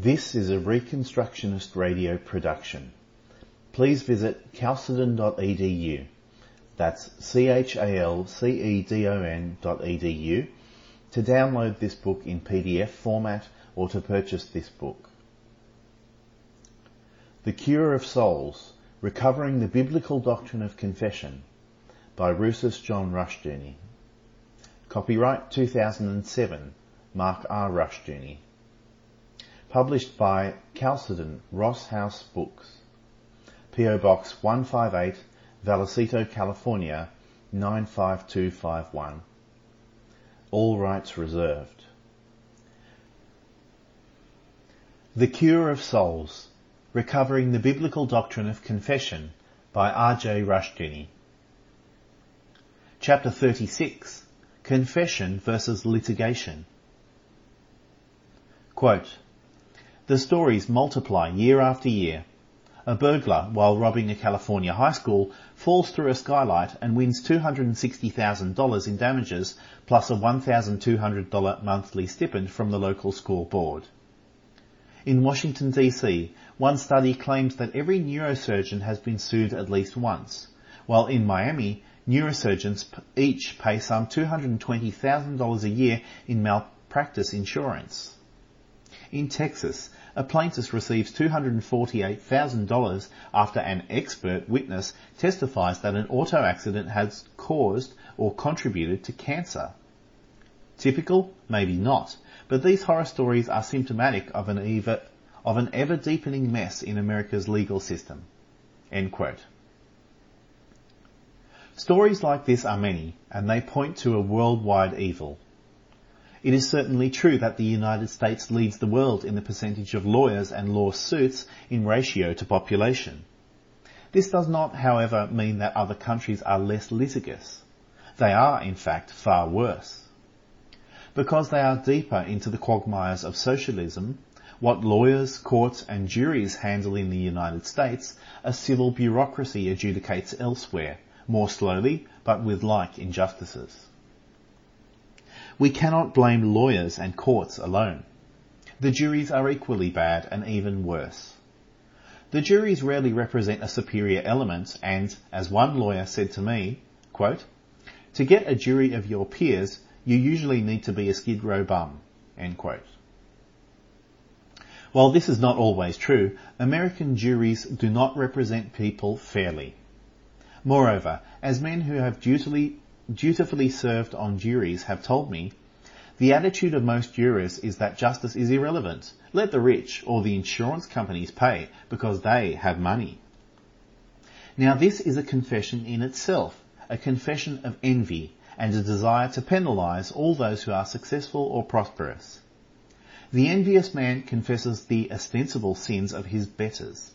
This is a Reconstructionist radio production. Please visit chalcedon.edu. That's C-H-A-L-C-E-D-O-N dot edu to download this book in PDF format or to purchase this book. The Cure of Souls, Recovering the Biblical Doctrine of Confession by Rousas John Rushdoony. Copyright 2007, Mark R. Rushdoony. Published by Chalcedon Ross House Books. PO Box 158, Vallecito, California 95251. All rights reserved. The Cure of Souls Recovering the Biblical Doctrine of Confession by R.J. Rushdoony. Chapter 36 Confession versus Litigation. Quote, the stories multiply year after year. A burglar, while robbing a California high school, falls through a skylight and wins $260,000 in damages plus a $1,200 monthly stipend from the local school board. In Washington DC, one study claims that every neurosurgeon has been sued at least once, while in Miami, neurosurgeons each pay some $220,000 a year in malpractice insurance. In Texas, a plaintiff receives $248,000 after an expert witness testifies that an auto accident has caused or contributed to cancer. Typical? Maybe not. But these horror stories are symptomatic of an, ever, of an ever deepening mess in America's legal system. End quote. Stories like this are many, and they point to a worldwide evil. It is certainly true that the United States leads the world in the percentage of lawyers and lawsuits in ratio to population. This does not, however, mean that other countries are less litigious. They are, in fact, far worse. Because they are deeper into the quagmires of socialism, what lawyers, courts and juries handle in the United States, a civil bureaucracy adjudicates elsewhere, more slowly, but with like injustices. We cannot blame lawyers and courts alone. The juries are equally bad and even worse. The juries rarely represent a superior element and, as one lawyer said to me, quote, to get a jury of your peers, you usually need to be a skid row bum, While this is not always true, American juries do not represent people fairly. Moreover, as men who have dutifully dutifully served on juries have told me, the attitude of most jurors is that justice is irrelevant. Let the rich or the insurance companies pay because they have money. Now this is a confession in itself, a confession of envy and a desire to penalize all those who are successful or prosperous. The envious man confesses the ostensible sins of his betters.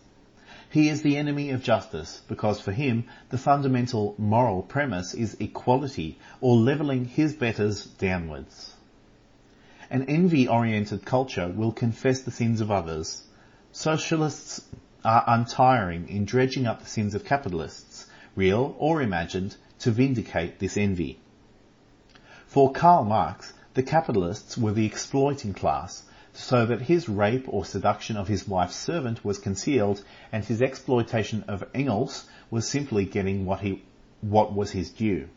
He is the enemy of justice because for him the fundamental moral premise is equality or levelling his betters downwards. An envy-oriented culture will confess the sins of others. Socialists are untiring in dredging up the sins of capitalists, real or imagined, to vindicate this envy. For Karl Marx, the capitalists were the exploiting class so that his rape or seduction of his wife's servant was concealed and his exploitation of Engels was simply getting what he, what was his due.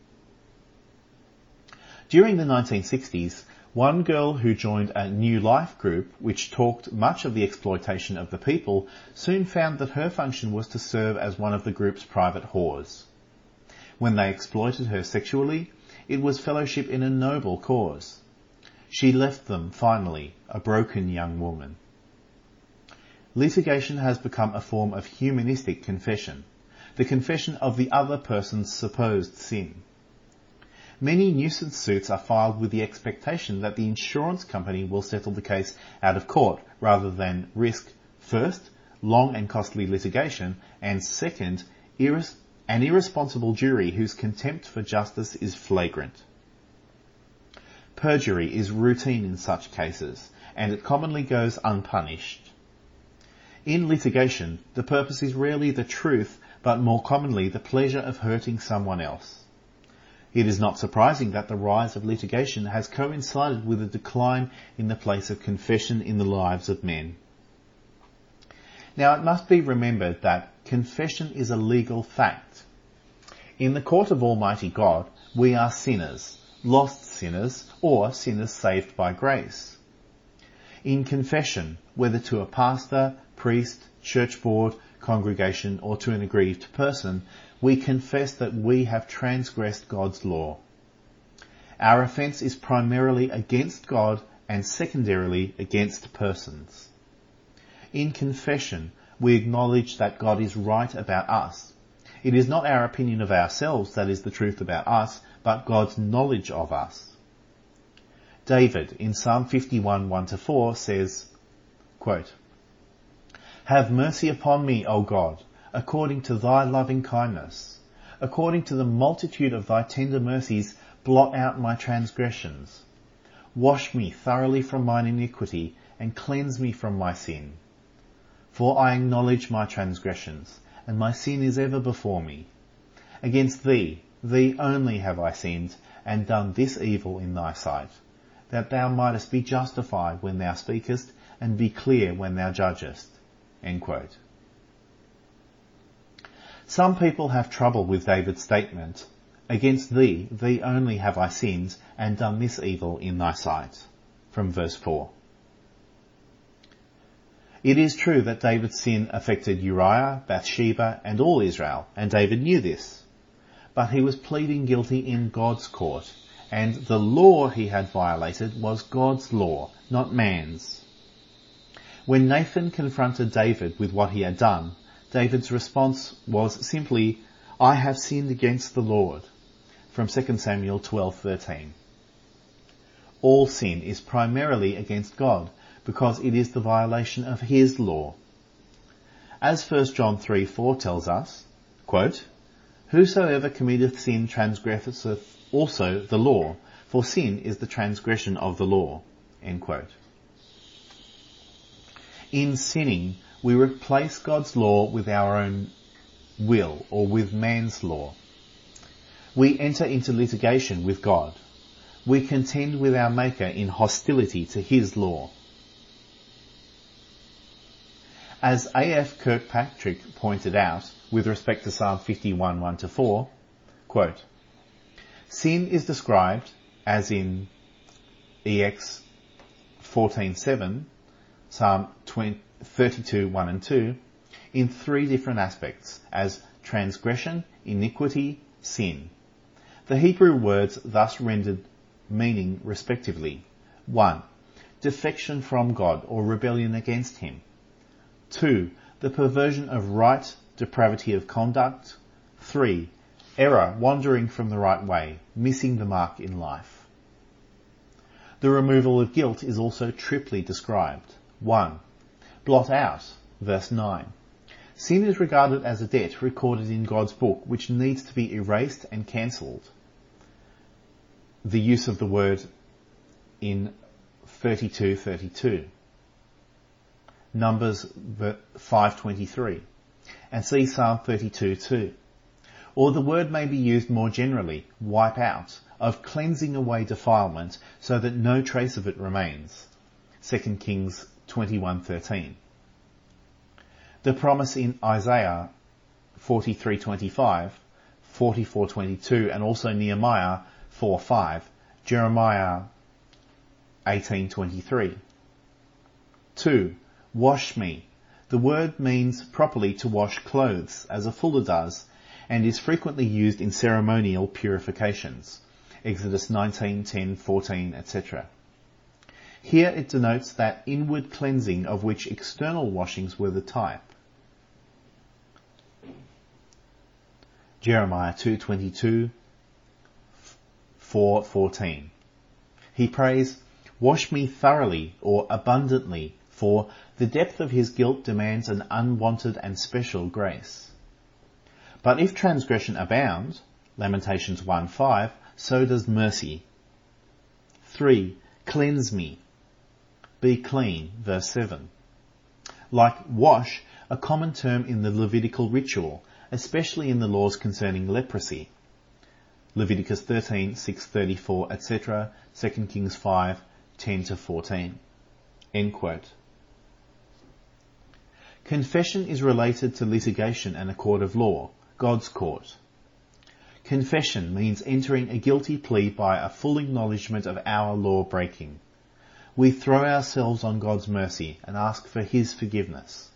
During the 1960s, one girl who joined a New Life group, which talked much of the exploitation of the people, soon found that her function was to serve as one of the group's private whores. When they exploited her sexually, it was fellowship in a noble cause. She left them, finally, a broken young woman. Litigation has become a form of humanistic confession, the confession of the other person's supposed sin. Many nuisance suits are filed with the expectation that the insurance company will settle the case out of court rather than risk, first, long and costly litigation, and second, irres- an irresponsible jury whose contempt for justice is flagrant. Perjury is routine in such cases, and it commonly goes unpunished. In litigation, the purpose is rarely the truth, but more commonly the pleasure of hurting someone else. It is not surprising that the rise of litigation has coincided with a decline in the place of confession in the lives of men. Now it must be remembered that confession is a legal fact. In the court of Almighty God, we are sinners, lost sinners, or sinners saved by grace. In confession, whether to a pastor, priest, church board, congregation, or to an aggrieved person, we confess that we have transgressed God's law. Our offence is primarily against God and secondarily against persons. In confession, we acknowledge that God is right about us. It is not our opinion of ourselves that is the truth about us, but God's knowledge of us. David in Psalm 51 1 to 4 says, quote, Have mercy upon me, O God, according to thy loving kindness. According to the multitude of thy tender mercies, blot out my transgressions. Wash me thoroughly from mine iniquity and cleanse me from my sin. For I acknowledge my transgressions, and my sin is ever before me. Against thee, thee only have I sinned, and done this evil in thy sight, that thou mightest be justified when thou speakest, and be clear when thou judgest. Some people have trouble with David's statement, Against thee, thee only have I sinned, and done this evil in thy sight. From verse 4. It is true that David's sin affected Uriah, Bathsheba, and all Israel, and David knew this. But he was pleading guilty in God's court, and the law he had violated was God's law, not man's. When Nathan confronted David with what he had done, David's response was simply, I have sinned against the Lord from 2 Samuel 12:13. All sin is primarily against God because it is the violation of his law. As 1 John 3:4 tells us, quote, Whosoever committeth sin transgresseth also the law, for sin is the transgression of the law. In sinning, we replace God's law with our own will or with man's law. We enter into litigation with God. We contend with our Maker in hostility to His law. As A.F. Kirkpatrick pointed out with respect to Psalm 51 1 to 4, quote, Sin is described as in EX 14.7, Psalm 32 1 and 2, in three different aspects as transgression, iniquity, sin. The Hebrew words thus rendered meaning respectively. 1. Defection from God or rebellion against Him. 2. The perversion of right, depravity of conduct. 3. Error, wandering from the right way, missing the mark in life. The removal of guilt is also triply described. 1. Blot out, verse 9. Sin is regarded as a debt recorded in God's book which needs to be erased and cancelled the use of the word in 32:32. Numbers 5:23 and see Psalm 32:2. Or the word may be used more generally, wipe out, of cleansing away defilement so that no trace of it remains. 2 Kings 21:13. The promise in Isaiah 43:25, 44:22 and also Nehemiah 4.5, Jeremiah 18:23. 2. Wash me. The word means properly to wash clothes, as a fuller does, and is frequently used in ceremonial purifications. Exodus 19, 10, 14, etc. Here it denotes that inward cleansing of which external washings were the type. Jeremiah 2:22 4:14. He prays, "Wash me thoroughly or abundantly, for the depth of his guilt demands an unwanted and special grace." But if transgression abound, Lamentations 1:5, so does mercy. 3. Cleanse me. Be clean, verse 7. Like wash, a common term in the Levitical ritual, especially in the laws concerning leprosy. Leviticus 13, 634, etc., 2 Kings 5, 10 to 14. End quote. Confession is related to litigation and a court of law, God's court. Confession means entering a guilty plea by a full acknowledgement of our law breaking. We throw ourselves on God's mercy and ask for His forgiveness.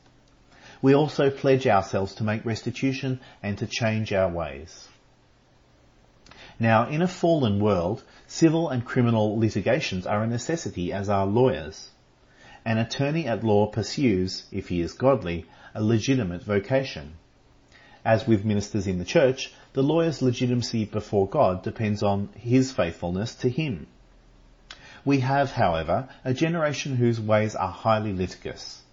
We also pledge ourselves to make restitution and to change our ways. Now, in a fallen world, civil and criminal litigations are a necessity as are lawyers. An attorney at law pursues, if he is godly, a legitimate vocation. As with ministers in the church, the lawyer's legitimacy before God depends on his faithfulness to him. We have, however, a generation whose ways are highly litigious.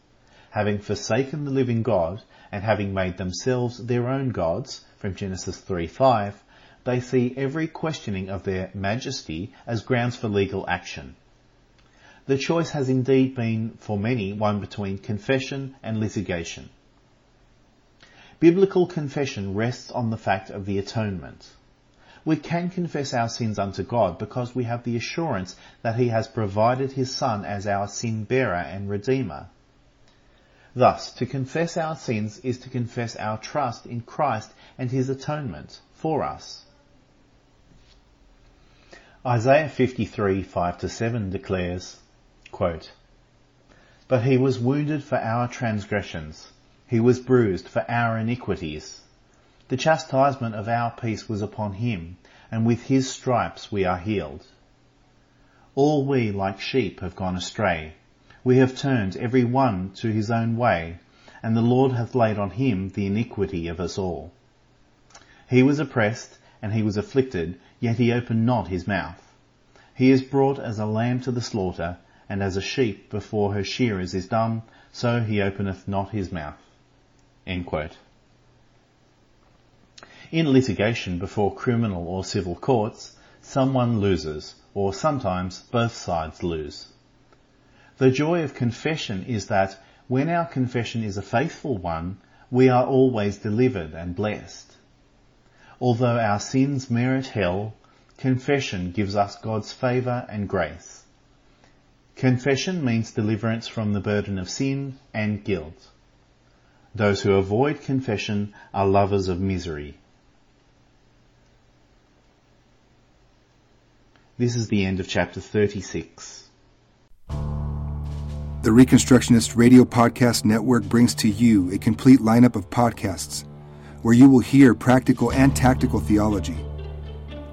Having forsaken the living God and having made themselves their own gods, from Genesis 3:5, they see every questioning of their majesty as grounds for legal action. The choice has indeed been, for many, one between confession and litigation. Biblical confession rests on the fact of the atonement. We can confess our sins unto God because we have the assurance that He has provided His Son as our sin bearer and redeemer. Thus, to confess our sins is to confess our trust in Christ and His atonement for us. Isaiah 53, 5-7 declares, Quote, but he was wounded for our transgressions. He was bruised for our iniquities. The chastisement of our peace was upon him, and with his stripes we are healed. All we like sheep have gone astray. We have turned every one to his own way, and the Lord hath laid on him the iniquity of us all. He was oppressed, and he was afflicted, yet he opened not his mouth. He is brought as a lamb to the slaughter, and as a sheep before her shearers is dumb, so he openeth not his mouth. In litigation before criminal or civil courts, someone loses, or sometimes both sides lose. The joy of confession is that when our confession is a faithful one, we are always delivered and blessed. Although our sins merit hell, confession gives us God's favour and grace. Confession means deliverance from the burden of sin and guilt. Those who avoid confession are lovers of misery. This is the end of chapter 36. The Reconstructionist Radio Podcast Network brings to you a complete lineup of podcasts where you will hear practical and tactical theology